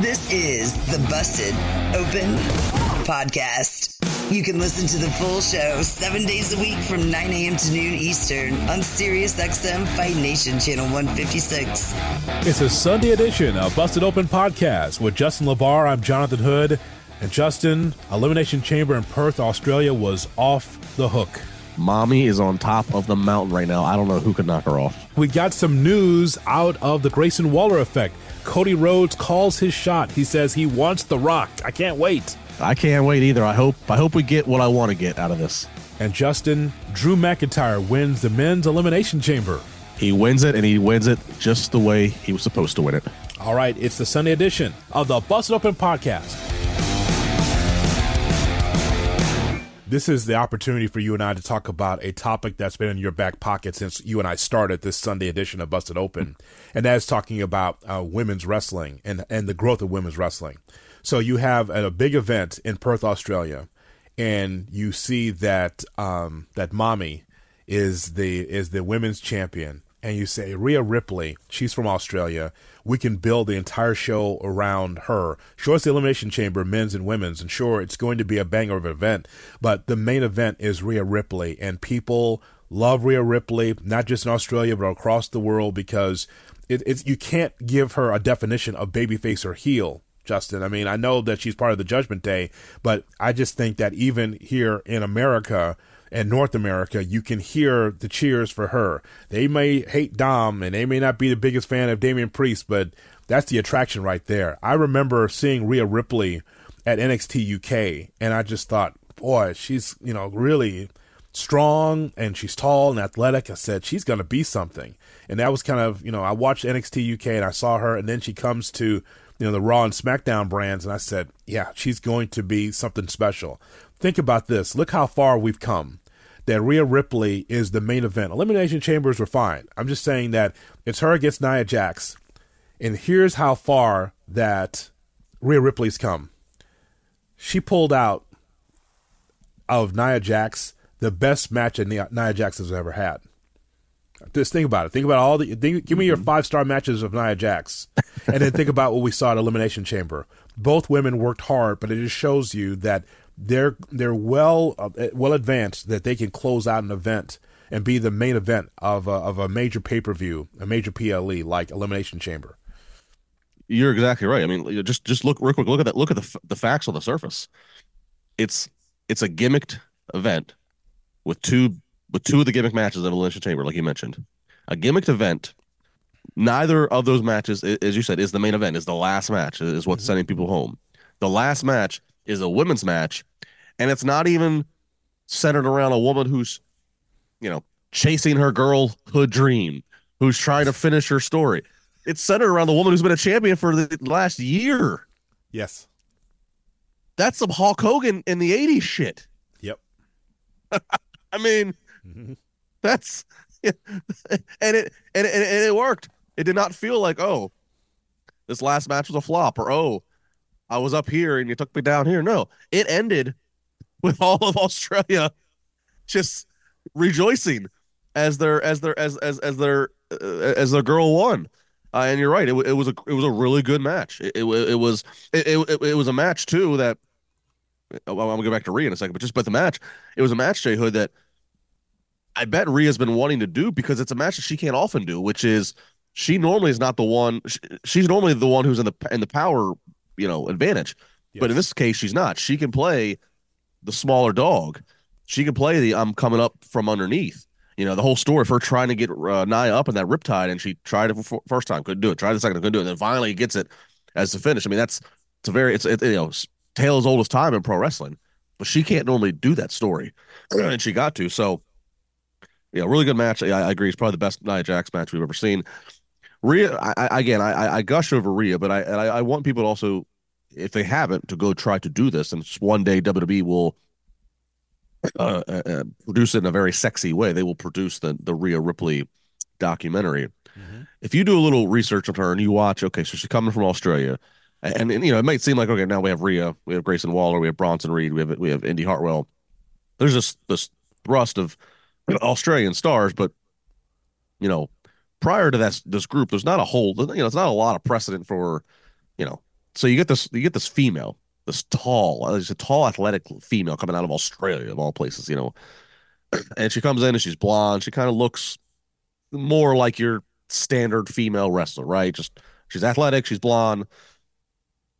This is the Busted Open Podcast. You can listen to the full show seven days a week from 9 a.m. to noon Eastern on SiriusXM Fight Nation Channel 156. It's a Sunday edition of Busted Open Podcast with Justin LaBar. I'm Jonathan Hood. And Justin, Elimination Chamber in Perth, Australia was off the hook. Mommy is on top of the mountain right now. I don't know who could knock her off. We got some news out of the Grayson Waller effect. Cody Rhodes calls his shot. He says he wants the rock. I can't wait. I can't wait either. I hope I hope we get what I want to get out of this. And Justin, Drew McIntyre wins the men's elimination chamber. He wins it and he wins it just the way he was supposed to win it. All right, it's the Sunday edition of the Busted Open podcast. This is the opportunity for you and I to talk about a topic that's been in your back pocket since you and I started this Sunday edition of Busted Open, and that is talking about uh, women's wrestling and and the growth of women's wrestling. So you have a big event in Perth, Australia, and you see that um, that mommy is the is the women's champion, and you say Rhea Ripley, she's from Australia. We can build the entire show around her. Sure, it's the Elimination Chamber, men's and women's, and sure, it's going to be a banger of an event. But the main event is Rhea Ripley, and people love Rhea Ripley, not just in Australia but across the world, because it, you can't give her a definition of babyface or heel. Justin. I mean, I know that she's part of the Judgment Day, but I just think that even here in America, and North America, you can hear the cheers for her. They may hate Dom and they may not be the biggest fan of Damian Priest, but that's the attraction right there. I remember seeing Rhea Ripley at NXT UK, and I just thought, boy, she's you know really strong and she's tall and athletic. I said she's going to be something, and that was kind of you know I watched NXT UK and I saw her, and then she comes to you know the Raw and SmackDown brands, and I said, yeah, she's going to be something special. Think about this. Look how far we've come that Rhea Ripley is the main event. Elimination Chambers were fine. I'm just saying that it's her against Nia Jax. And here's how far that Rhea Ripley's come. She pulled out of Nia Jax the best match that Nia, Nia Jax has ever had. Just think about it. Think about all the. Think, give me your five star matches of Nia Jax, and then think about what we saw at Elimination Chamber. Both women worked hard, but it just shows you that they're they're well uh, well advanced that they can close out an event and be the main event of a, of a major pay per view, a major PLE like Elimination Chamber. You're exactly right. I mean, just just look real quick. Look at that. Look at the the facts on the surface. It's it's a gimmicked event with two with two of the gimmick matches of Elimination Chamber, like you mentioned. A gimmicked event. Neither of those matches, as you said, is the main event. Is the last match. Is what's mm-hmm. sending people home. The last match is a women's match, and it's not even centered around a woman who's, you know, chasing her girlhood dream, who's trying to finish her story. It's centered around the woman who's been a champion for the last year. Yes. That's some Hulk Hogan in the 80s shit. Yep. I mean, mm-hmm. that's and it and it and it worked. It did not feel like, oh, this last match was a flop, or oh, I was up here and you took me down here. No, it ended with all of Australia just rejoicing as their as their as as as their uh, as their girl won. Uh, and you're right. It, it was a it was a really good match. It, it, it was it, it, it was a match too that I'm gonna go back to Rhea in a second, but just but the match, it was a match, Jay Hood, that I bet Rhea's been wanting to do because it's a match that she can't often do, which is she normally is not the one. She, she's normally the one who's in the in the power, you know, advantage. Yes. But in this case, she's not. She can play the smaller dog. She can play the I'm coming up from underneath. You know, the whole story of her trying to get uh, Nia up in that riptide, and she tried it for first time, couldn't do it. Tried the second, couldn't do it. And then finally gets it as the finish. I mean, that's it's a very it's it, you know tale as old as time in pro wrestling, but she can't normally do that story, and she got to. So, yeah, really good match. I, I agree. It's probably the best Nia Jax match we've ever seen. Rhea, I, again, I, I gush over Rhea, but I, I, I want people to also, if they haven't, to go try to do this, and one day WWE will uh, uh, uh, produce it in a very sexy way. They will produce the the Rhea Ripley documentary. Mm-hmm. If you do a little research on her and you watch, okay, so she's coming from Australia, and, and, you know it might seem like okay, now we have Rhea, we have Grayson Waller, we have Bronson Reed, we have we have Indi Hartwell. There's this this thrust of Australian stars, but you know, prior to this this group, there's not a whole, you know, it's not a lot of precedent for, you know, so you get this you get this female, this tall, uh, there's a tall athletic female coming out of Australia of all places, you know, and she comes in and she's blonde, she kind of looks more like your standard female wrestler, right? Just she's athletic, she's blonde,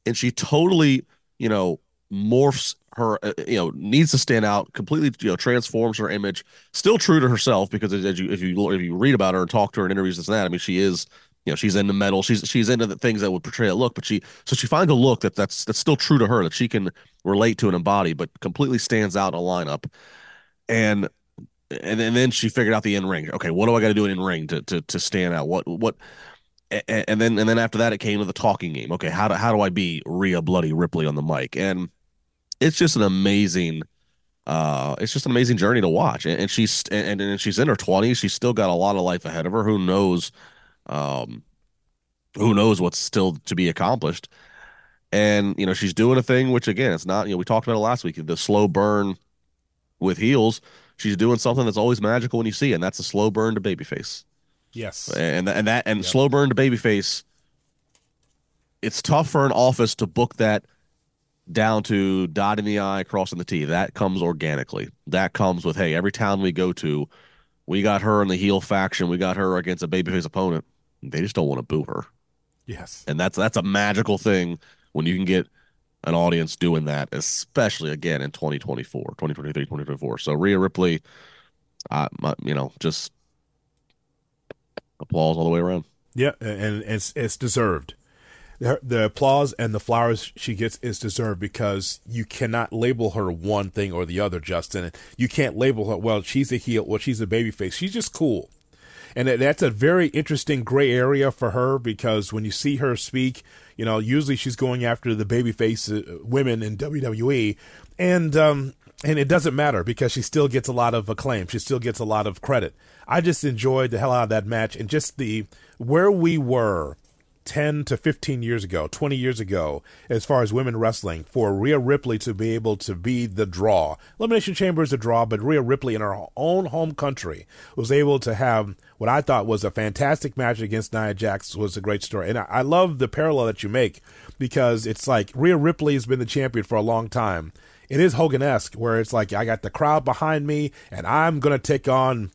and she totally, you know, morphs her, uh, you know, needs to stand out, completely, you know, transforms her image, still true to herself because as you if you if you read about her and talk to her in interviews, and that, I mean, she is, you know, she's into metal, she's she's into the things that would portray a look, but she so she finds a look that that's that's still true to her that she can relate to and embody, but completely stands out in a lineup, and and, and then she figured out the in ring. Okay, what do I got to do in ring to to to stand out? What what and then and then after that it came to the talking game. Okay, how do how do I be Rhea Bloody Ripley on the mic? And it's just an amazing uh it's just an amazing journey to watch. And, and she's and, and she's in her 20s. She's still got a lot of life ahead of her. Who knows um who knows what's still to be accomplished. And you know, she's doing a thing which again, it's not, you know, we talked about it last week, the slow burn with heels she's doing something that's always magical when you see it, and that's a slow burn to babyface. Yes, and and that and yep. slow burn to babyface. It's tough for an office to book that down to dotting the i, crossing the t. That comes organically. That comes with hey, every town we go to, we got her in the heel faction. We got her against a babyface opponent. They just don't want to boo her. Yes, and that's that's a magical thing when you can get an audience doing that, especially again in 2024, 2023, 2024. So Rhea Ripley, uh, my, you know, just applause all the way around. Yeah, and it's it's deserved. The, applause and the flowers she gets is deserved because you cannot label her one thing or the other, Justin. You can't label her. Well, she's a heel. Well, she's a babyface. She's just cool and that's a very interesting gray area for her because when you see her speak, you know, usually she's going after the babyface uh, women in WWE, and um, and it doesn't matter because she still gets a lot of acclaim. She still gets a lot of credit. I just enjoyed the hell out of that match and just the where we were 10 to 15 years ago, 20 years ago, as far as women wrestling, for Rhea Ripley to be able to be the draw. Elimination Chamber is a draw, but Rhea Ripley in her own home country was able to have what I thought was a fantastic match against Nia Jax was a great story. And I, I love the parallel that you make because it's like Rhea Ripley has been the champion for a long time. It is Hogan esque, where it's like I got the crowd behind me and I'm going to take on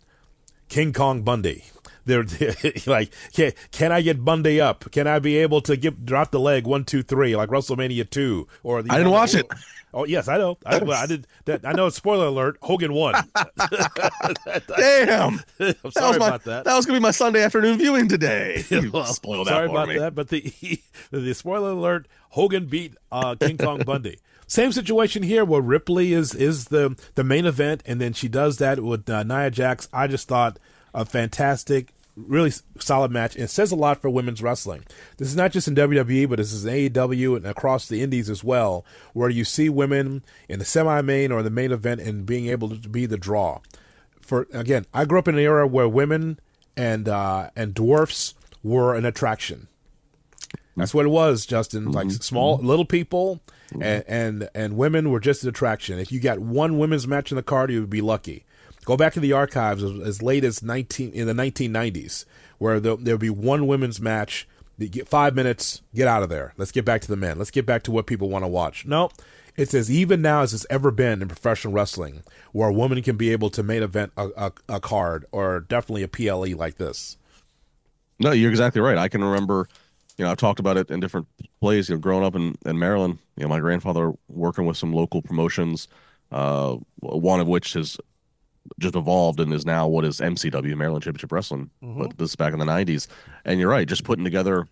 King Kong Bundy. They're, like, can, can I get Bundy up? Can I be able to get drop the leg one, two, three, like WrestleMania two? Or the, I didn't watch it. Oh yes, I know. I, I, did. That, I know. Spoiler alert: Hogan won. Damn. I'm sorry that my, about that. That was gonna be my Sunday afternoon viewing today. well, Spoil that sorry about me. that. But the the spoiler alert: Hogan beat uh, King Kong Bundy. Same situation here, where Ripley is is the the main event, and then she does that with uh, Nia Jax. I just thought a fantastic really solid match. And it says a lot for women's wrestling. This is not just in WWE, but this is in AEW and across the indies as well, where you see women in the semi-main or the main event and being able to be the draw. For again, I grew up in an era where women and uh, and dwarfs were an attraction. That's what it was, Justin. Mm-hmm. Like small little people mm-hmm. and, and and women were just an attraction. If you got one women's match in the card, you would be lucky. Go back to the archives as, as late as 19 in the 1990s, where there would be one women's match. get five minutes, get out of there. Let's get back to the men. Let's get back to what people want to watch. No, it's as even now as it's ever been in professional wrestling, where a woman can be able to main event a, a, a card or definitely a PLE like this. No, you're exactly right. I can remember, you know, I've talked about it in different plays. You know, growing up in, in Maryland, you know, my grandfather working with some local promotions, uh, one of which has just evolved and is now what is MCW, Maryland Championship Wrestling. Mm-hmm. But this is back in the '90s, and you're right. Just putting together,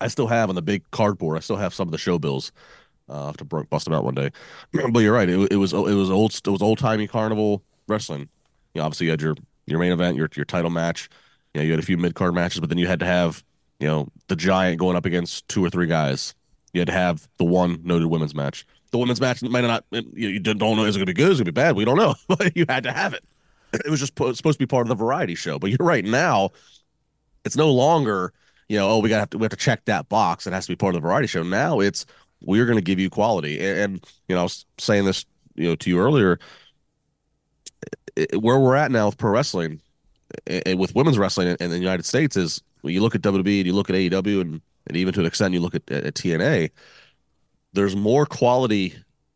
I still have on the big cardboard. I still have some of the show bills. Uh, I have to bust them out one day. but you're right. It, it was it was old it was old timey carnival wrestling. You know, obviously you had your your main event, your your title match. You know, you had a few mid card matches, but then you had to have you know the giant going up against two or three guys. You had to have the one noted women's match. The women's match might not you, you don't know is it going to be good, is it going to be bad. We don't know, but you had to have it. It was just po- supposed to be part of the variety show. But you're right now, it's no longer you know oh we got to we have to check that box. It has to be part of the variety show. Now it's we're going to give you quality. And, and, you know I was saying this you know to you earlier. It, where we're at now with pro wrestling, and with women's wrestling in, the United States is when you look at WWE and you look at AEW and, and even to an extent you look at, at TNA, there's more quality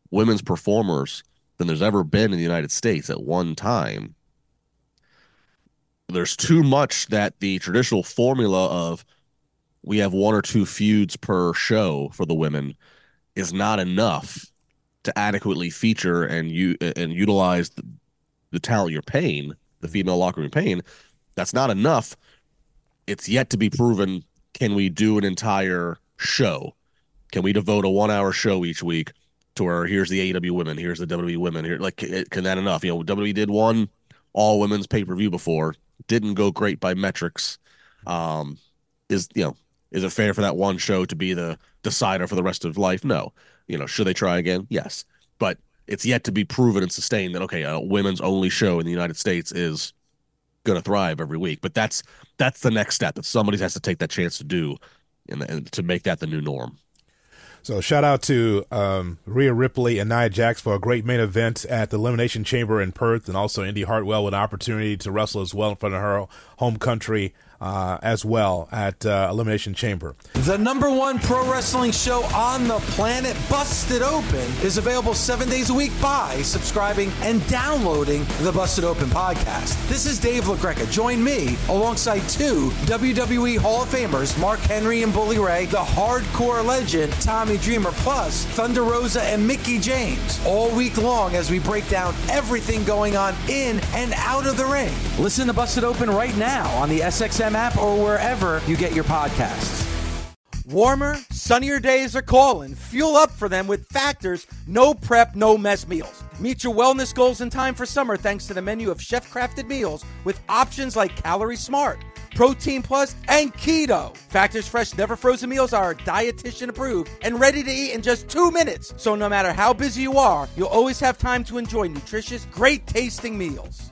women's performers than there's ever been in the United States at one time. There's too much that the traditional formula of we have one or two feuds per show for the women is not enough to adequately feature and you and utilize the, the talent you're paying, the female locker room paying. That's not enough. It's yet to be proven. Can we do an entire show? Can we devote a one hour show each week to where here's the AEW women, here's the WWE women here? Like, can that enough? You know, WWE did one all women's pay per view before, didn't go great by metrics. Um, is you know, is it fair for that one show to be the decider for the rest of life? No. You know, should they try again? Yes. But it's yet to be proven and sustained that okay, a women's only show in the United States is going to thrive every week. But that's that's the next step that somebody has to take that chance to do, and, and to make that the new norm. So shout out to um, Rhea Ripley and Nia Jax for a great main event at the Elimination Chamber in Perth, and also Indi Hartwell with an opportunity to wrestle as well in front of her home country uh, as well at uh, Elimination Chamber. The number one pro wrestling show on the planet, Busted Open, is available seven days a week by subscribing and downloading the Busted Open podcast. This is Dave LaGreca. Join me alongside two WWE Hall of Famers, Mark Henry and Bully Ray, the hardcore legend Tommy Dreamer, plus Thunder Rosa and Mickie James, all week long as we break down everything going on in and out of the ring. Listen to Busted Open right now on the SXM app or wherever you get your podcasts. Warmer, sunnier days are calling. Fuel up for them with Factors no prep, no mess meals. Meet your wellness goals in time for summer thanks to the menu of chef crafted meals with options like Calorie Smart, Protein Plus, and Keto. Factors Fresh, never frozen meals are dietitian approved and ready to eat in just two minutes. So no matter how busy you are, you'll always have time to enjoy nutritious, great tasting meals.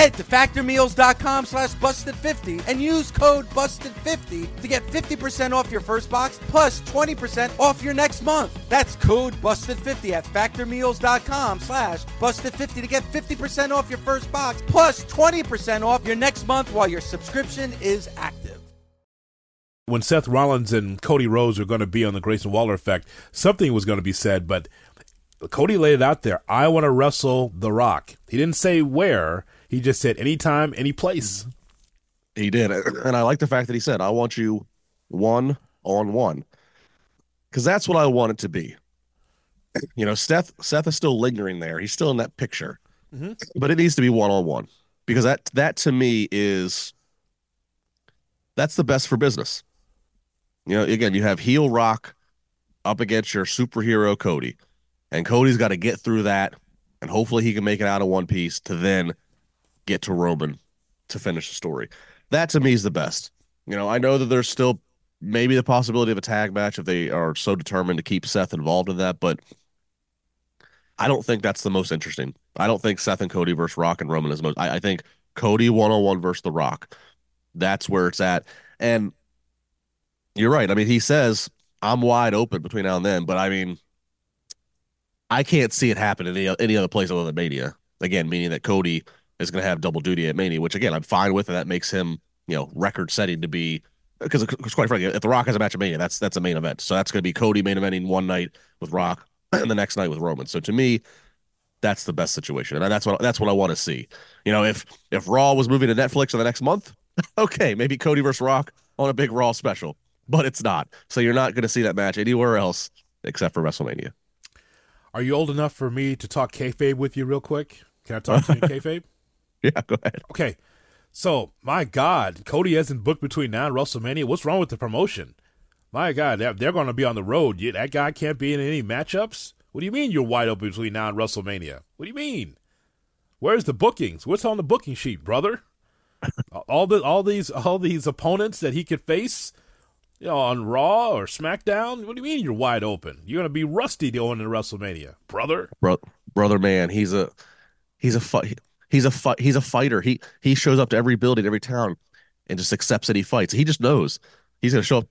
Head to factormeals.com slash busted50 and use code busted50 to get 50% off your first box plus 20% off your next month. That's code busted50 at factormeals.com slash busted50 to get 50% off your first box plus 20% off your next month while your subscription is active. When Seth Rollins and Cody Rhodes were going to be on the Grayson Waller effect, something was going to be said, but Cody laid it out there. I want to wrestle The Rock. He didn't say where. He just said anytime, any place. He did, and I like the fact that he said, "I want you one on one," because that's what I want it to be. You know, Seth Seth is still lingering there. He's still in that picture, Mm-hmm. but it needs to be one on one because that that to me is that's the best for business. You know, again, you have heel Rock up against your superhero Cody, and Cody's got to get through that, and hopefully he can make it out of one piece to then get to Roman to finish the story. That to me is the best. You know, I know that there's still maybe the possibility of a tag match if they are so determined to keep Seth involved in that, but I don't think that's the most interesting. I don't think Seth and Cody versus Rock and Roman is most. I, I think Cody one on one versus The Rock. That's where it's at. And you're right. I mean, he says I'm wide open between now and then, but I mean, I can't see it happen in any, any other place other than Mania. Again, meaning that Cody is going to have double duty at Mania, which again I'm fine with, and that makes him you know record setting to be because quite frankly, if The Rock has a match at Mania, that's that's a main event. So that's going to be Cody main eventing one night with Rock and the next night with Roman. So to me, that's the best situation, and that's what that's what I want to see. You know, if if Raw was moving to Netflix in the next month, okay, maybe Cody versus Rock on a big Raw special, but it's not. So you're not going to see that match anywhere else except for WrestleMania. Are you old enough for me to talk kayfabe with you real quick? Can I talk to you kayfabe? Yeah, go ahead. Okay. So, my God, Cody hasn't booked between now and WrestleMania. What's wrong with the promotion? My God, they're, they're going to be on the road. That guy can't be in any matchups? What do you mean you're wide open between now and WrestleMania? What do you mean? Where's the bookings? What's on the booking sheet, brother? all the all these all these opponents that he could face, you know, on Raw or SmackDown. What do you mean you're wide open? You're gonna be rusty going into WrestleMania, brother. Bro, brother, man, he's a he's a fight. He's a fight. He's a fighter. He he shows up to every building, every town, and just accepts any fights. He just knows he's gonna show up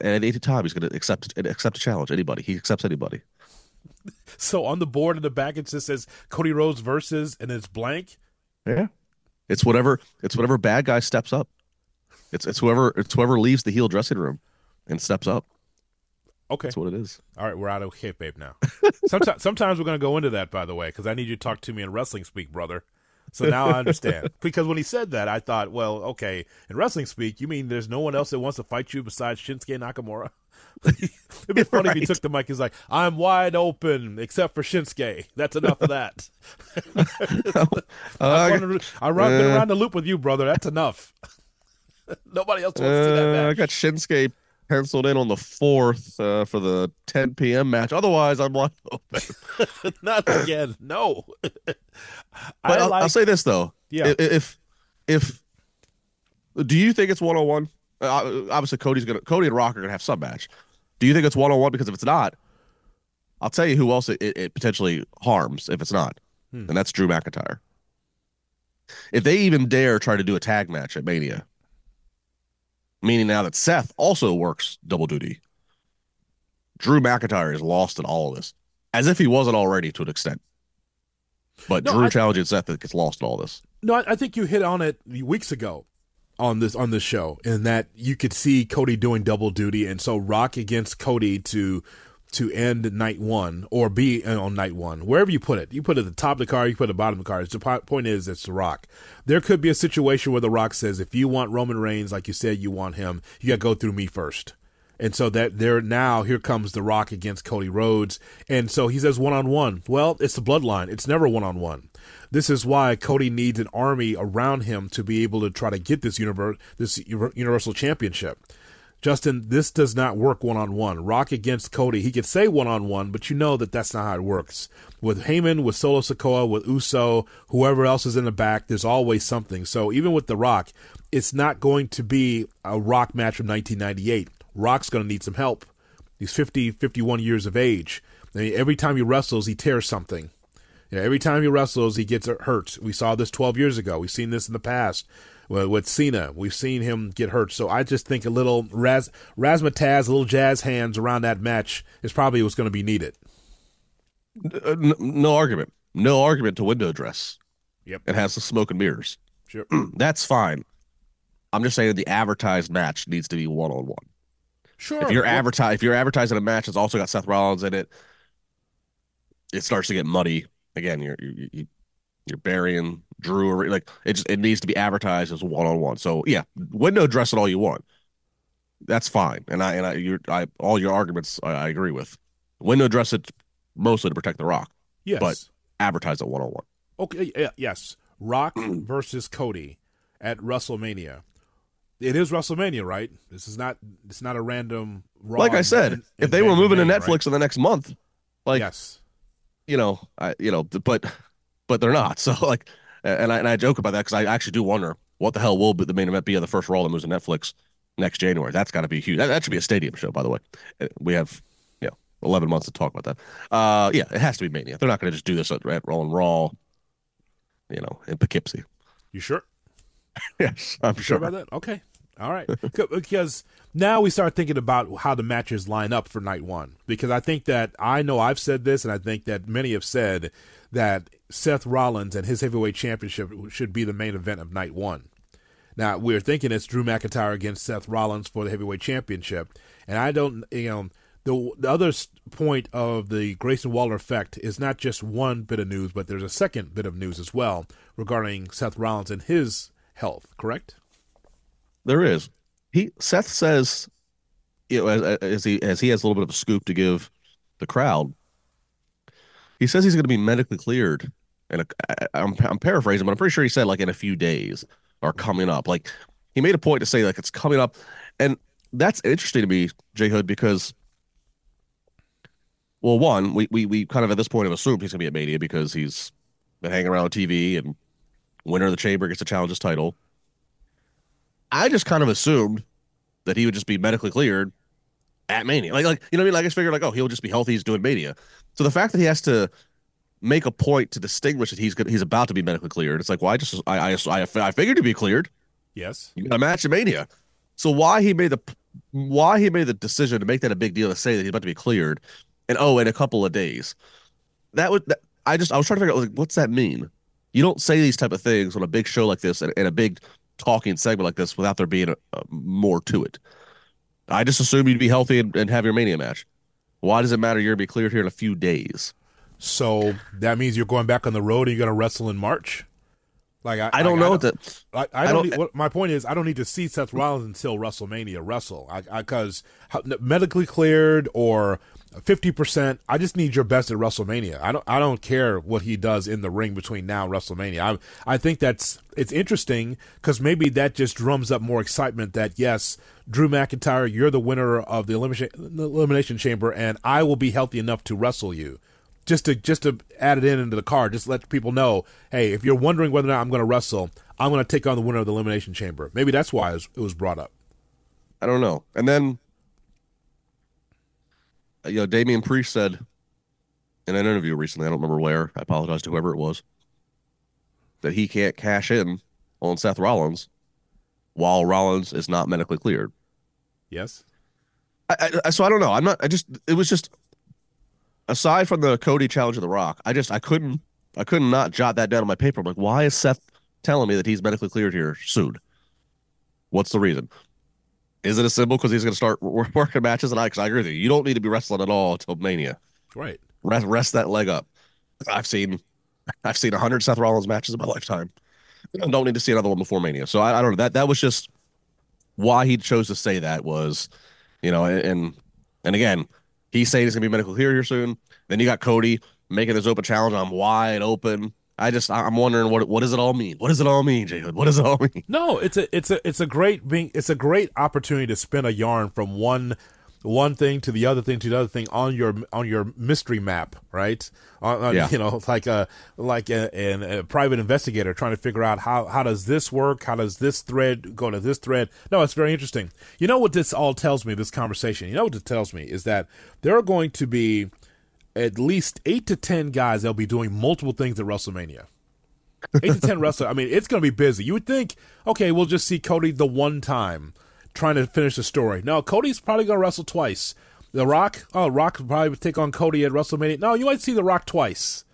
at any time. He's gonna accept accept a challenge. Anybody. He accepts anybody. So on the board in the back it just says Cody Rhodes versus and it's blank. Yeah. It's whatever it's whatever bad guy steps up. It's it's whoever it's whoever leaves the heel dressing room and steps up. Okay. That's what it is. All right, we're out of kayfabe now. sometimes sometimes we're going to go into that by the way cuz I need you to talk to me in wrestling speak, brother. So now I understand. because when he said that, I thought, well, okay, in wrestling speak, you mean there's no one else that wants to fight you besides Shinsuke Nakamura? It'd be funny right. if he took the mic. He's like, "I'm wide open, except for Shinsuke. That's enough of that." uh, I've been uh, around the loop with you, brother. That's enough. Nobody else wants to see that match. Uh, I got Shinsuke penciled in on the fourth uh, for the 10 p.m. match. Otherwise, I'm wide open. Not again. No. But I'll, like... I'll, say this though. Yeah. If if do you think it's one on one? Obviously, Cody's gonna Cody and Rock are gonna have some match. Do you think it's one on one? Because if it's not, I'll tell you who else it, it potentially harms if it's not, hmm. and that's Drew McIntyre. If they even dare try to do a tag match at Mania, meaning now that Seth also works double duty, Drew McIntyre is lost in all of this, as if he wasn't already to an extent. But no, Drew I, challenging Seth gets lost in all this. No, I think you hit on it weeks ago on this on this show, in that you could see Cody doing double duty, and so Rock against Cody to to end night one or be uh, on night one, wherever you put it. You put it at the top of the card, you put it at the bottom of the card. The point is, it's The Rock. There could be a situation where The Rock says, if you want Roman Reigns, like you said, you want him, you got to go through me first. And so that there now, here comes The Rock against Cody Rhodes. And so he says one on one. Well, it's the bloodline. It's never one on one. This is why Cody needs an army around him to be able to try to get this universe, this universal championship. Justin, this does not work one on one. Rock against Cody, he could say one on one, but you know that that's not how it works. With Heyman, with Solo Sikoa, with Uso, whoever else is in the back, there's always something. So even with The Rock, it's not going to be a Rock match from 1998. Rock's going to need some help. He's 50, 51 years of age. I mean, every time he wrestles, he tears something. You know, every time he wrestles, he gets hurt. We saw this 12 years ago. We've seen this in the past with Cena. We've seen him get hurt. So I just think a little raz, razzmatazz, a little jazz hands around that match is probably what's going to be needed. No, no argument. No argument to window dress. Yep. It has the smoke and mirrors. Sure. That's fine. I'm just saying the advertised match needs to be one on one. Sure. If you're advertise, if you're advertising a match that's also got Seth Rollins in it, it starts to get muddy. Again, you're you, you're burying Drew. Or, Like it just it needs to be advertised as one on one. So yeah, window dress it all you want. That's fine. And I and I you I all your arguments I, I, agree with. Window dress it mostly to protect the Rock. Yes. But advertise it one on one. Okay. Yeah, yes. Rock versus Cody at WrestleMania. It is WrestleMania, right? This is not. It's not a random. Raw like I said, in, if they were moving to Netflix right? in the next month, like yes, you know, I you know, but but they're not. So like, and I and I joke about that because I actually do wonder what the hell will be the main event be of the first Raw that moves to Netflix next January. That's got to be huge. That, that should be a stadium show, by the way. Uh, we have you know 11 months to talk about that. Uh, yeah, it has to be Mania. They're not going to just do this at, at Raw and Raw, you know, in Poughkeepsie. You sure? yes, I'm you sure. about that. Okay. All right, because now we start thinking about how the matches line up for night one. Because I think that I know I've said this, and I think that many have said that Seth Rollins and his heavyweight championship should be the main event of night one. Now we're thinking it's Drew McIntyre against Seth Rollins for the heavyweight championship, and I don't, you know, the the other point of the Grayson Waller effect is not just one bit of news, but there's a second bit of news as well regarding Seth Rollins and his health. Correct? There is. He Seth says, you know, as, as he as he has a little bit of a scoop to give the crowd. He says he's going to be medically cleared, and I'm I'm paraphrasing, but I'm pretty sure he said like in a few days or coming up. Like he made a point to say like it's coming up, and that's interesting to me, Jay Hood, because well, one, we, we we kind of at this point have assumed he's gonna be at Mania because he's been hanging around TV and winner of the chamber gets to challenge his title. I just kind of assumed that he would just be medically cleared at Mania. Like, like you know what I mean? Like I just figured like, oh, he'll just be healthy. He's doing Mania. So the fact that he has to make a point to distinguish that he's he's about to be medically cleared, it's like, well, I just I I I, I figured to be cleared. Yes, you got a match at Mania. So why he made the why he made the decision to make that a big deal to say that he's about to be cleared, and oh, in a couple of days, that would that, I just I was trying to figure out like what's that mean? You don't say these type of things on a big show like this and, and a big talking segment like this without there being a, a more to it. I just assume you'd be healthy and, and, have your mania match. Why does it matter? You're gonna be cleared here in a few days. So that means you're going back on the road and you're gonna wrestle in March. Like I, I don't know I that. I, I, don't. Need, what, my point is, I don't need to see Seth Rollins until WrestleMania wrestle. because medically cleared or fifty percent. I just need your best at WrestleMania. I don't I don't care what he does in the ring between now and WrestleMania. I I think that's it's interesting because maybe that just drums up more excitement. That yes, Drew McIntyre, you're the winner of the elimination elimination chamber, and I will be healthy enough to wrestle you. Just to just to add it in into the card, just let people know, hey, if you're wondering whether or not I'm going to wrestle, I'm going to take on the winner of the elimination chamber. Maybe that's why it was, it was brought up. I don't know. And then you know, Damian Priest said in an interview recently, I don't remember where, I apologize to whoever it was, that he can't cash in on Seth Rollins while Rollins is not medically cleared. Yes. I, I, so I don't know. I'm not. I just. It was just. Aside from the Cody challenge of the Rock, I just I couldn't I couldn't not jot that down on my paper. I'm like, why is Seth telling me that he's medically cleared here soon? What's the reason? Is it a symbol because he's going to start working matches? And I, because I agree with you, you don't need to be wrestling at all until Mania. Right. Rest, rest that leg up. I've seen, I've seen hundred Seth Rollins matches in my lifetime. I don't need to see another one before Mania. So I, I don't know. That that was just why he chose to say that was, you know, and and again, he's saying he's gonna be medical clear here soon. Then you got Cody making this open challenge. I'm wide open. I just I'm wondering what what does it all mean? What does it all mean, Jay Hood? What does it all mean? No, it's a it's a it's a great being it's a great opportunity to spin a yarn from one one thing to the other thing to the other thing on your on your mystery map, right? On, on, yeah. You know, like a like a, a, private investigator trying to figure out how how does this work? How does this thread go to this thread? No, it's very interesting. You know what this all tells me? This conversation. You know what it tells me is that there are going to be at least eight to ten guys that'll be doing multiple things at WrestleMania. Eight to ten wrestlers. I mean, it's going to be busy. You would think, okay, we'll just see Cody the one time trying to finish the story. No, Cody's probably going to wrestle twice. The Rock, oh, Rock will probably take on Cody at WrestleMania. No, you might see The Rock twice.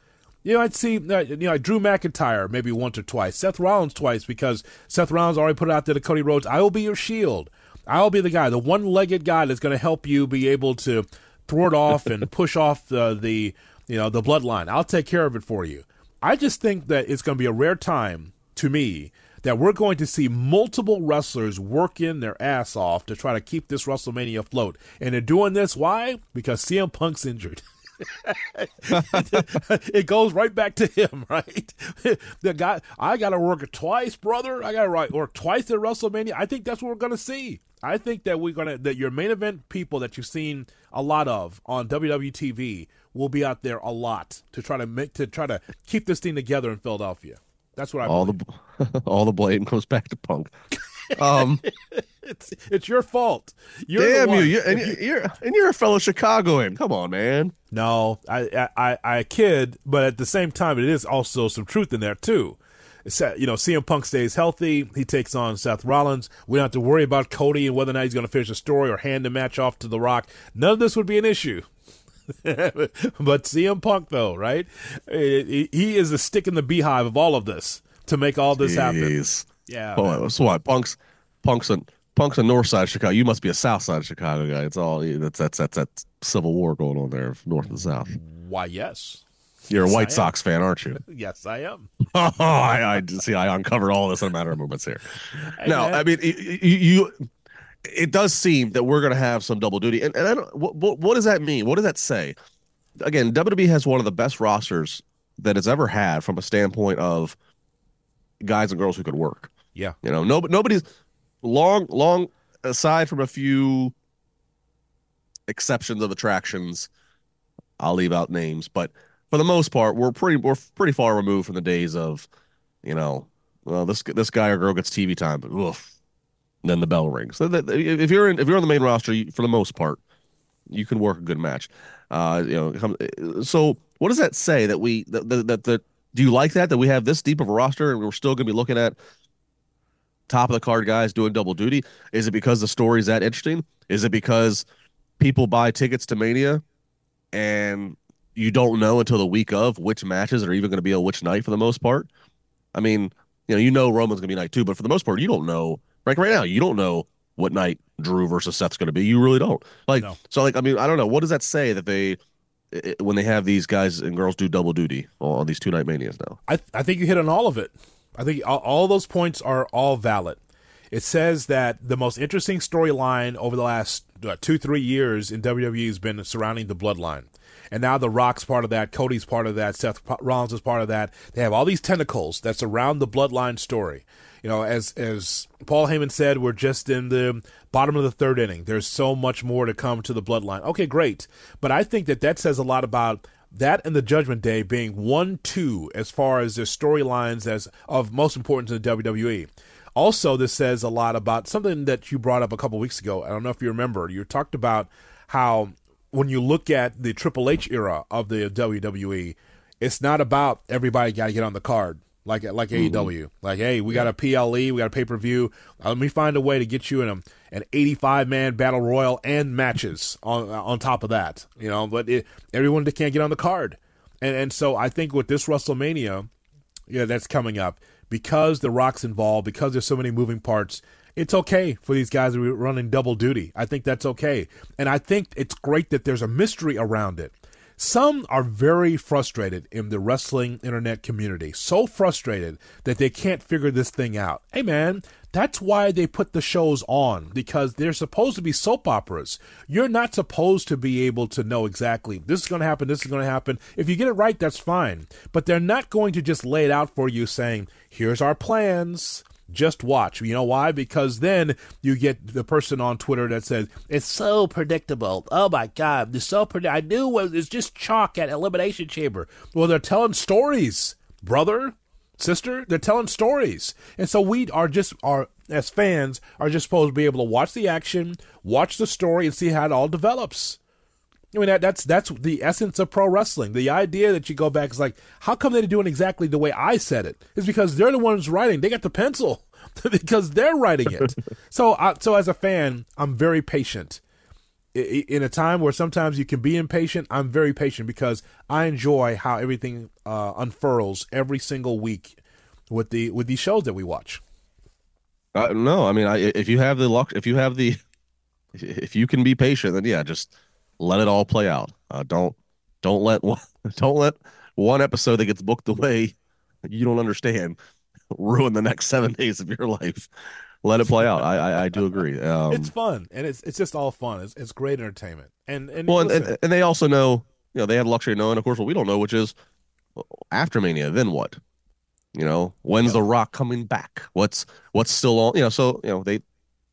You might see, uh, you know, Drew McIntyre maybe once or twice. Seth Rollins twice because Seth Rollins already put it out there to Cody Rhodes, I will be your shield. I'll be the guy, the one-legged guy that's going to help you be able to thwart off and push off the, the you know the bloodline. I'll take care of it for you. I just think that it's going to be a rare time to me that we're going to see multiple wrestlers working their ass off to try to keep this WrestleMania afloat. And they're doing this why? Because CM Punk's injured. it goes right back to him, right? the guy, I got to work twice, brother. I got to work twice at WrestleMania. I think that's what we're going to see. I think that we're gonna that your main event people that you've seen a lot of on WWTV will be out there a lot to try to make to try to keep this thing together in Philadelphia. That's what I all believe. the all the blame goes back to Punk. Um, it's it's your fault. You're damn you, you, and you, you're and you're a fellow Chicagoan. Come on, man. No, I, I I kid, but at the same time, it is also some truth in there too. You know, CM Punk stays healthy. He takes on Seth Rollins. We don't have to worry about Cody and whether or not he's going to finish the story or hand the match off to The Rock. None of this would be an issue. but CM Punk, though, right? He is the stick in the beehive of all of this to make all this Jeez. happen. Yeah. Oh, so what? Punk's Punk's a Punk's a North Side of Chicago. You must be a South Side of Chicago guy. It's all that's that's that's that Civil War going on there, North and South. Why? Yes. You're a White Sox fan, aren't you? yes, I am. oh, I, I see. I uncovered all this in a matter of moments here. No. I mean you, you. It does seem that we're going to have some double duty, and, and I don't. What, what does that mean? What does that say? Again, WWE has one of the best rosters that it's ever had from a standpoint of guys and girls who could work. Yeah, you know, no, nobody's long, long. Aside from a few exceptions of attractions, I'll leave out names, but for the most part, we're pretty we're pretty far removed from the days of, you know, well this this guy or girl gets TV time, but oof, then the bell rings. So that, if you're in if you're on the main roster, you, for the most part, you can work a good match. Uh, you know, so what does that say that we that that, that do you like that that we have this deep of a roster and we're still going to be looking at top of the card guys doing double duty? Is it because the story's that interesting? Is it because people buy tickets to Mania and you don't know until the week of which matches are even going to be on which night for the most part. I mean, you know, you know Roman's going to be night two, but for the most part, you don't know. Like right now, you don't know what night Drew versus Seth's going to be. You really don't. Like no. so, like I mean, I don't know. What does that say that they it, when they have these guys and girls do double duty on these two night manias now? I I think you hit on all of it. I think all, all those points are all valid. It says that the most interesting storyline over the last uh, two three years in WWE has been surrounding the Bloodline and now The Rock's part of that, Cody's part of that, Seth Rollins is part of that. They have all these tentacles that surround the bloodline story. You know, as as Paul Heyman said, we're just in the bottom of the third inning. There's so much more to come to the bloodline. Okay, great, but I think that that says a lot about that and the Judgment Day being one two as far as their storylines as of most importance in the WWE. Also, this says a lot about something that you brought up a couple weeks ago. I don't know if you remember. You talked about how when you look at the Triple H era of the WWE, it's not about everybody got to get on the card like like mm-hmm. AEW. Like, hey, we got a PLE, we got a pay per view. Let me find a way to get you in a, an 85 man battle royal and matches on on top of that. You know, but it, everyone can't get on the card, and and so I think with this WrestleMania, yeah, that's coming up because the Rock's involved, because there's so many moving parts it's okay for these guys to be running double duty. I think that's okay. And I think it's great that there's a mystery around it. Some are very frustrated in the wrestling internet community, so frustrated that they can't figure this thing out. Hey man, that's why they put the shows on because they're supposed to be soap operas. You're not supposed to be able to know exactly this is going to happen, this is going to happen. If you get it right, that's fine. But they're not going to just lay it out for you saying, here's our plans just watch. You know why? Because then you get the person on Twitter that says it's so predictable. Oh my God, it's so predictable. I knew it was just chalk at Elimination Chamber. Well, they're telling stories, brother, sister. They're telling stories, and so we are just are as fans are just supposed to be able to watch the action, watch the story, and see how it all develops. I mean that, that's that's the essence of pro wrestling. The idea that you go back is like, how come they're doing exactly the way I said it? Is because they're the ones writing. They got the pencil because they're writing it. so, uh, so as a fan, I'm very patient. In a time where sometimes you can be impatient, I'm very patient because I enjoy how everything uh, unfurls every single week with the with these shows that we watch. Uh, no, I mean, I, if you have the luck, if you have the, if you can be patient, then yeah, just let it all play out. Uh, don't don't let one, don't let one episode that gets booked away you don't understand ruin the next seven days of your life. Let it play out. I I, I do agree. Um, it's fun and it's it's just all fun. It's, it's great entertainment. And and well, and, and, and they also know you know they have luxury of knowing, of course, what we don't know, which is after Mania. Then what? You know, when's yeah. the Rock coming back? What's what's still on? You know, so you know they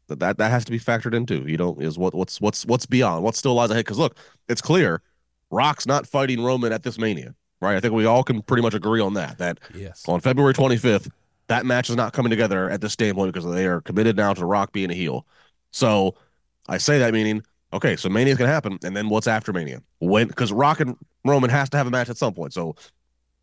that that that has to be factored into. You know, is what what's what's what's beyond what still lies ahead. Because look, it's clear Rock's not fighting Roman at this Mania, right? I think we all can pretty much agree on that. That yes. on February 25th, that match is not coming together at this standpoint because they are committed now to Rock being a heel. So I say that meaning okay, so Mania is gonna happen, and then what's after Mania? When because Rock and Roman has to have a match at some point. So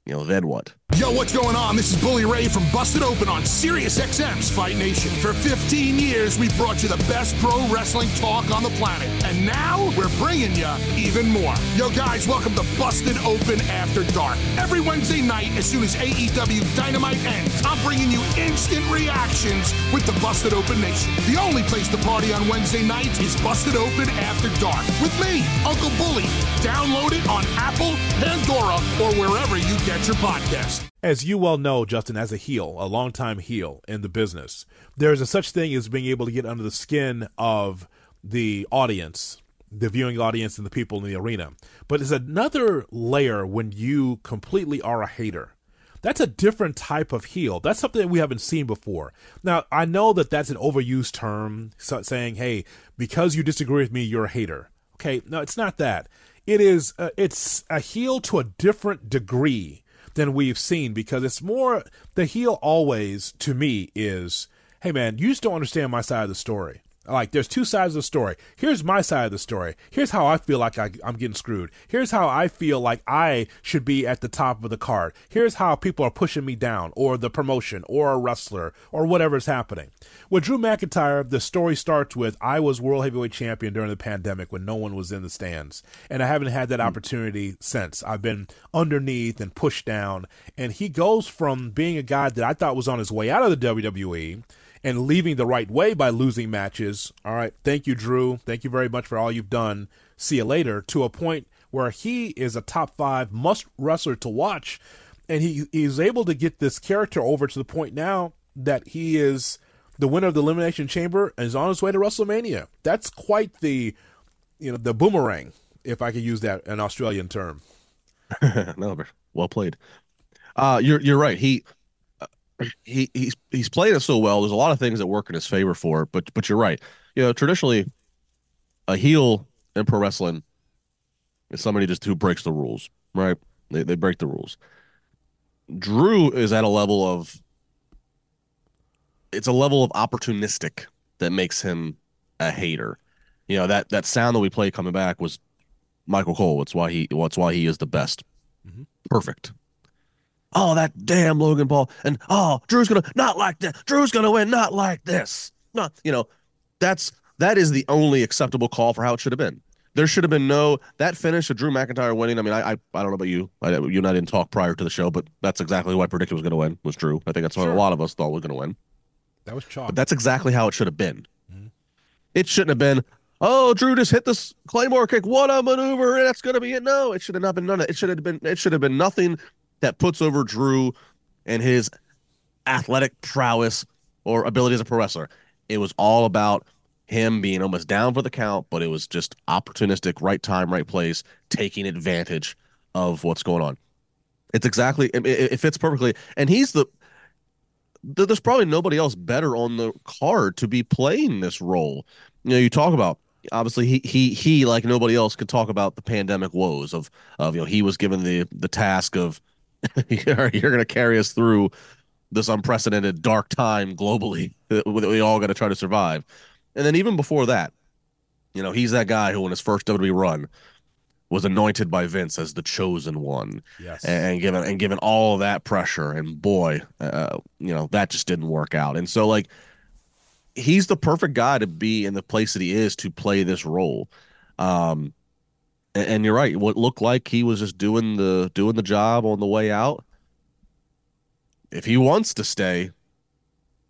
you know, then what? Yo, what's going on? This is Bully Ray from Busted Open on Sirius XM's Fight Nation. For 15 years, we've brought you the best pro wrestling talk on the planet. And now we're bringing you even more. Yo, guys, welcome to Busted Open After Dark. Every Wednesday night, as soon as AEW Dynamite ends, I'm bringing you instant reactions with the Busted Open Nation. The only place to party on Wednesday nights is Busted Open After Dark with me, Uncle Bully. Download it on Apple, Pandora, or wherever you get your podcast. As you well know, Justin, as a heel, a longtime heel in the business, there's a such thing as being able to get under the skin of the audience, the viewing audience, and the people in the arena. But it's another layer when you completely are a hater. That's a different type of heel. That's something that we haven't seen before. Now, I know that that's an overused term, saying, "Hey, because you disagree with me, you're a hater." Okay, no, it's not that. It is. Uh, it's a heel to a different degree than we've seen because it's more the heel always to me is hey man you just don't understand my side of the story like there's two sides of the story. Here's my side of the story. Here's how i feel like I, am getting screwed. Here's how i feel like i should be at the top of the card. Here's how people are pushing me down or the promotion or a wrestler or whatever's happening. With drew mcintyre the story starts with i was world heavyweight champion during the pandemic when no one was in the stands and i haven't had that hmm. opportunity since. I've been underneath and pushed down and he goes from being a guy that i thought was on his way out of the wwe and leaving the right way by losing matches. All right, thank you, Drew. Thank you very much for all you've done. See you later. To a point where he is a top five must wrestler to watch, and he he's able to get this character over to the point now that he is the winner of the Elimination Chamber and is on his way to WrestleMania. That's quite the you know the boomerang, if I could use that an Australian term. no, well played. Uh, you're you're right. He he he's he's playing it so well. There's a lot of things that work in his favor for it, but but you're right. You know, traditionally, a heel in pro wrestling is somebody just who breaks the rules, right? They they break the rules. Drew is at a level of it's a level of opportunistic that makes him a hater. You know that that sound that we played coming back was Michael Cole. It's why he. What's why he is the best. Mm-hmm. Perfect oh, that damn Logan Paul, and oh, Drew's gonna not like that. Drew's gonna win, not like this. Not, you know, that's that is the only acceptable call for how it should have been. There should have been no that finish of Drew McIntyre winning. I mean, I I, I don't know about you. I, you and I didn't talk prior to the show, but that's exactly who I predicted was going to win. Was Drew. I think that's sure. what a lot of us thought was going to win. That was chalk. But that's exactly how it should have been. Mm-hmm. It shouldn't have been. Oh, Drew just hit this claymore kick. What a maneuver! That's going to be it. No, it should have not been none. Of, it should have been. It should have been nothing that puts over Drew and his athletic prowess or ability as a pro wrestler. It was all about him being almost down for the count, but it was just opportunistic, right time, right place, taking advantage of what's going on. It's exactly it, it fits perfectly, and he's the. There's probably nobody else better on the card to be playing this role. You know, you talk about obviously he he he like nobody else could talk about the pandemic woes of of you know he was given the the task of you're, you're going to carry us through this unprecedented dark time globally that we all got to try to survive. And then even before that, you know, he's that guy who in his first WWE run was anointed by Vince as the chosen one. Yes. And, given and given all that pressure and boy, uh, you know, that just didn't work out. And so like he's the perfect guy to be in the place that he is to play this role. Um and, you're right. What looked like he was just doing the doing the job on the way out. If he wants to stay,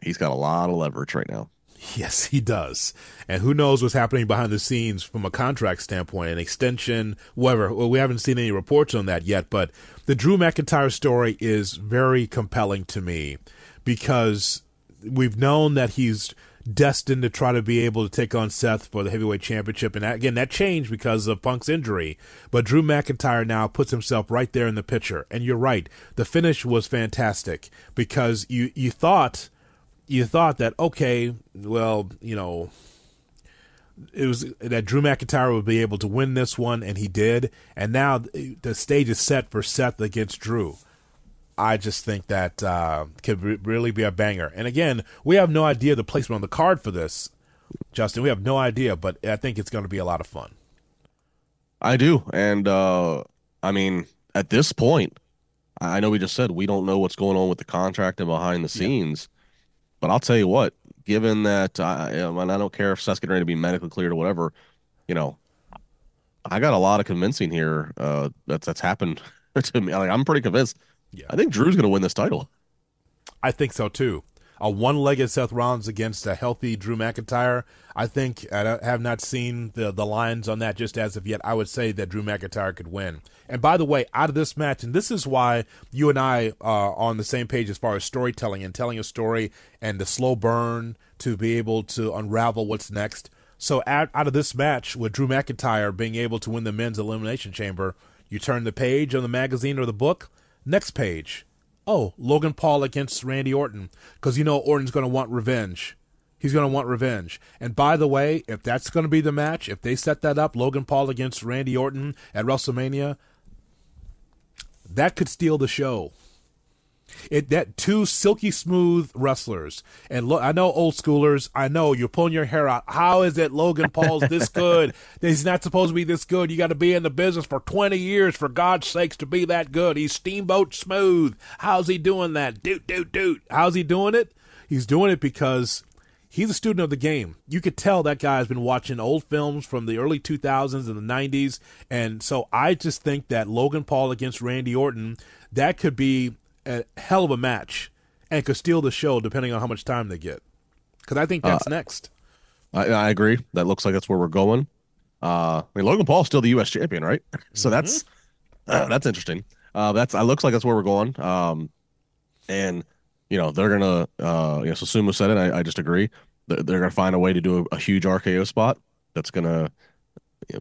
he's got a lot of leverage right now. Yes, he does. And who knows what's happening behind the scenes from a contract standpoint, an extension, whatever. Well, we haven't seen any reports on that yet, but the Drew McIntyre story is very compelling to me because we've known that he's destined to try to be able to take on Seth for the heavyweight championship. And again, that changed because of Punk's injury. But Drew McIntyre now puts himself right there in the picture. And you're right, the finish was fantastic because you you thought you thought that okay, well, you know, it was that Drew McIntyre would be able to win this one, and he did. And now the stage is set for Seth against Drew. I just think that uh, could re- really be a banger. And again, we have no idea the placement on the card for this, Justin. We have no idea, but I think it's going to be a lot of fun. I do, and uh, I mean, at this point, I know we just said we don't know what's going on with the contract and behind the scenes, but I'll tell you what. Given that, I, and I don't care if Seth's getting ready to be medically cleared or whatever, you know, I got a lot of convincing here. Uh, that's that's happened to me. Like, I'm pretty convinced. Yeah. I think Drew's going to win this title. I think so too. A one-legged Seth Rollins against a healthy Drew McIntyre. I think I have not seen the the lines on that just as of yet. I would say that Drew McIntyre could win. And by the way, out of this match, and this is why you and I are on the same page as far as storytelling and telling a story and the slow burn to be able to unravel what's next. So out, out of this match with Drew McIntyre being able to win the men's elimination chamber, you turn the page on the magazine or the book. Next page, oh, Logan Paul against Randy Orton, because you know Orton's going to want revenge. He's going to want revenge. And by the way, if that's going to be the match, if they set that up, Logan Paul against Randy Orton at WrestleMania, that could steal the show. It that two silky smooth wrestlers, and look, I know old schoolers. I know you're pulling your hair out. How is it Logan Paul's this good? He's not supposed to be this good. You got to be in the business for 20 years, for God's sakes, to be that good. He's steamboat smooth. How's he doing that? Doot doot doot. How's he doing it? He's doing it because he's a student of the game. You could tell that guy has been watching old films from the early 2000s and the 90s. And so I just think that Logan Paul against Randy Orton, that could be a hell of a match and could steal the show depending on how much time they get. Because I think that's uh, next. I, I, agree. That looks like that's where we're going. Uh, I mean, Logan Paul's still the U.S. champion, right? so mm-hmm. that's uh, that's interesting. Uh, that's it looks like that's where we're going. Um, and you know they're gonna. Uh, you know, so Sumo said it. I, I just agree. They're, they're, gonna find a way to do a, a huge RKO spot. That's gonna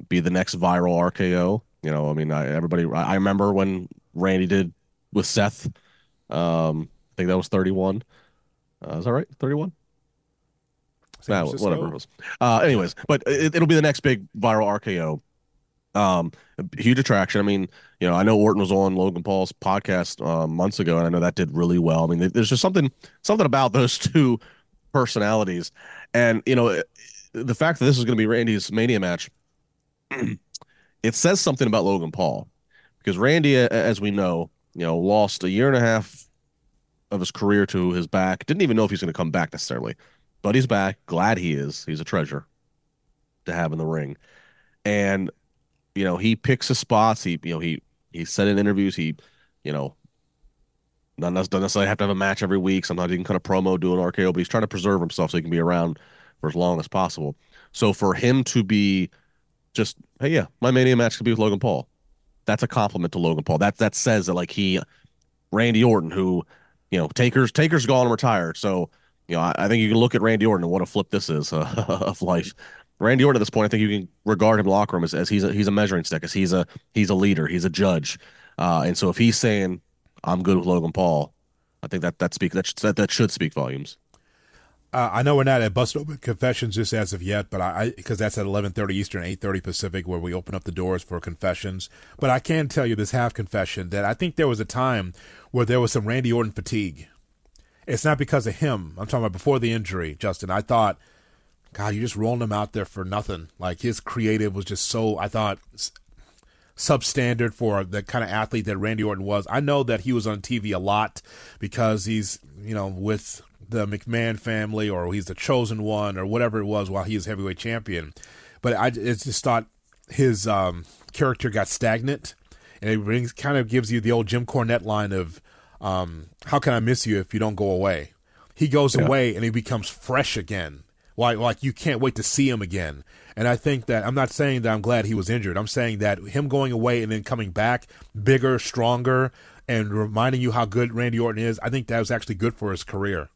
be the next viral RKO. You know, I mean, I, everybody. I remember when Randy did with Seth um, I think that was 31. Uh, is that right? 31? Nah, whatever it was. Uh, anyways, but it, will be the next big viral RKO. Um, huge attraction. I mean, you know, I know Orton was on Logan Paul's podcast uh, months ago, and I know that did really well. I mean, there's just something something about those two personalities, and you know, the fact that this is going to be Randy's Mania match, it says something about Logan Paul, because Randy, as we know, you know, lost a year and a half of his career to his back. Didn't even know if he's going to come back necessarily, but he's back. Glad he is. He's a treasure to have in the ring, and you know he picks his spots. He you know he he said in interviews he you know not necessarily have to have a match every week. Sometimes he can cut a promo, do an RKO, but he's trying to preserve himself so he can be around for as long as possible. So for him to be just hey yeah, my mania match could be with Logan Paul that's a compliment to Logan Paul. That that says that like he, Randy Orton, who, you know, Taker's Taker's gone retired. So you know, I, I think you can look at Randy Orton and what a flip this is uh, of life. Randy Orton at this point, I think you can regard him locker room as, as he's a he's a measuring stick, as he's a he's a leader, he's a judge, uh, and so if he's saying I'm good with Logan Paul, I think that that speak that that, that should speak volumes. Uh, I know we're not at Busted Open Confessions just as of yet, but I because that's at eleven thirty Eastern, eight thirty Pacific, where we open up the doors for confessions. But I can tell you this half confession that I think there was a time where there was some Randy Orton fatigue. It's not because of him. I'm talking about before the injury, Justin. I thought, God, you just rolling him out there for nothing. Like his creative was just so. I thought substandard for the kind of athlete that Randy Orton was. I know that he was on TV a lot because he's, you know, with the McMahon family or he's the chosen one or whatever it was while he was heavyweight champion. But I just thought his um, character got stagnant, and it brings kind of gives you the old Jim Cornette line of um, "How can I miss you if you don't go away?" He goes yeah. away and he becomes fresh again, like like you can't wait to see him again. And I think that I'm not saying that I'm glad he was injured. I'm saying that him going away and then coming back bigger, stronger, and reminding you how good Randy Orton is, I think that was actually good for his career.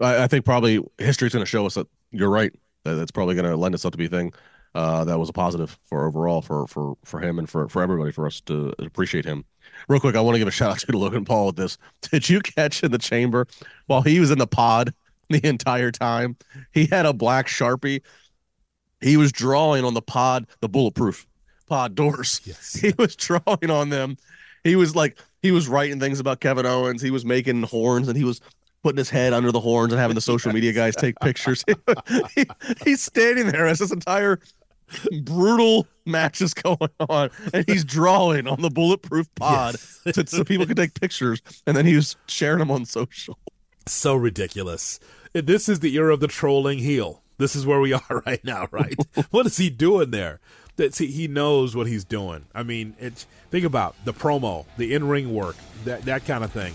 I, I think probably history's going to show us that you're right. That that's probably going to lend itself to be a thing. Uh, that was a positive for overall for for for him and for for everybody for us to appreciate him. Real quick, I want to give a shout out to Logan Paul with this. Did you catch in the chamber while he was in the pod the entire time? He had a black sharpie. He was drawing on the pod, the bulletproof pod doors. Yes. He was drawing on them. He was like he was writing things about Kevin Owens. He was making horns and he was putting his head under the horns and having the social media guys take pictures. he, he's standing there as this entire brutal match is going on, and he's drawing on the bulletproof pod Yes. to, so people can take pictures, and then he was sharing them on social. so ridiculous. This is the era of the trolling heel. This is where we are right now, right? what is he doing there? That see, he knows what he's doing. I mean, it's think about the promo, the in-ring work, that that kind of thing.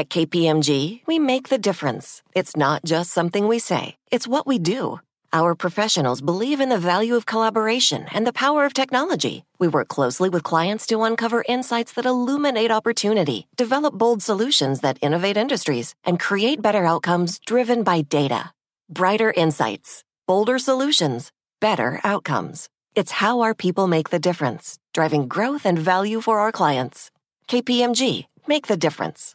At KPMG, we make the difference. It's not just something we say, it's what we do. Our professionals believe in the value of collaboration and the power of technology. We work closely with clients to uncover insights that illuminate opportunity, develop bold solutions that innovate industries, and create better outcomes driven by data. Brighter insights, bolder solutions, better outcomes. It's how our people make the difference, driving growth and value for our clients. KPMG, make the difference.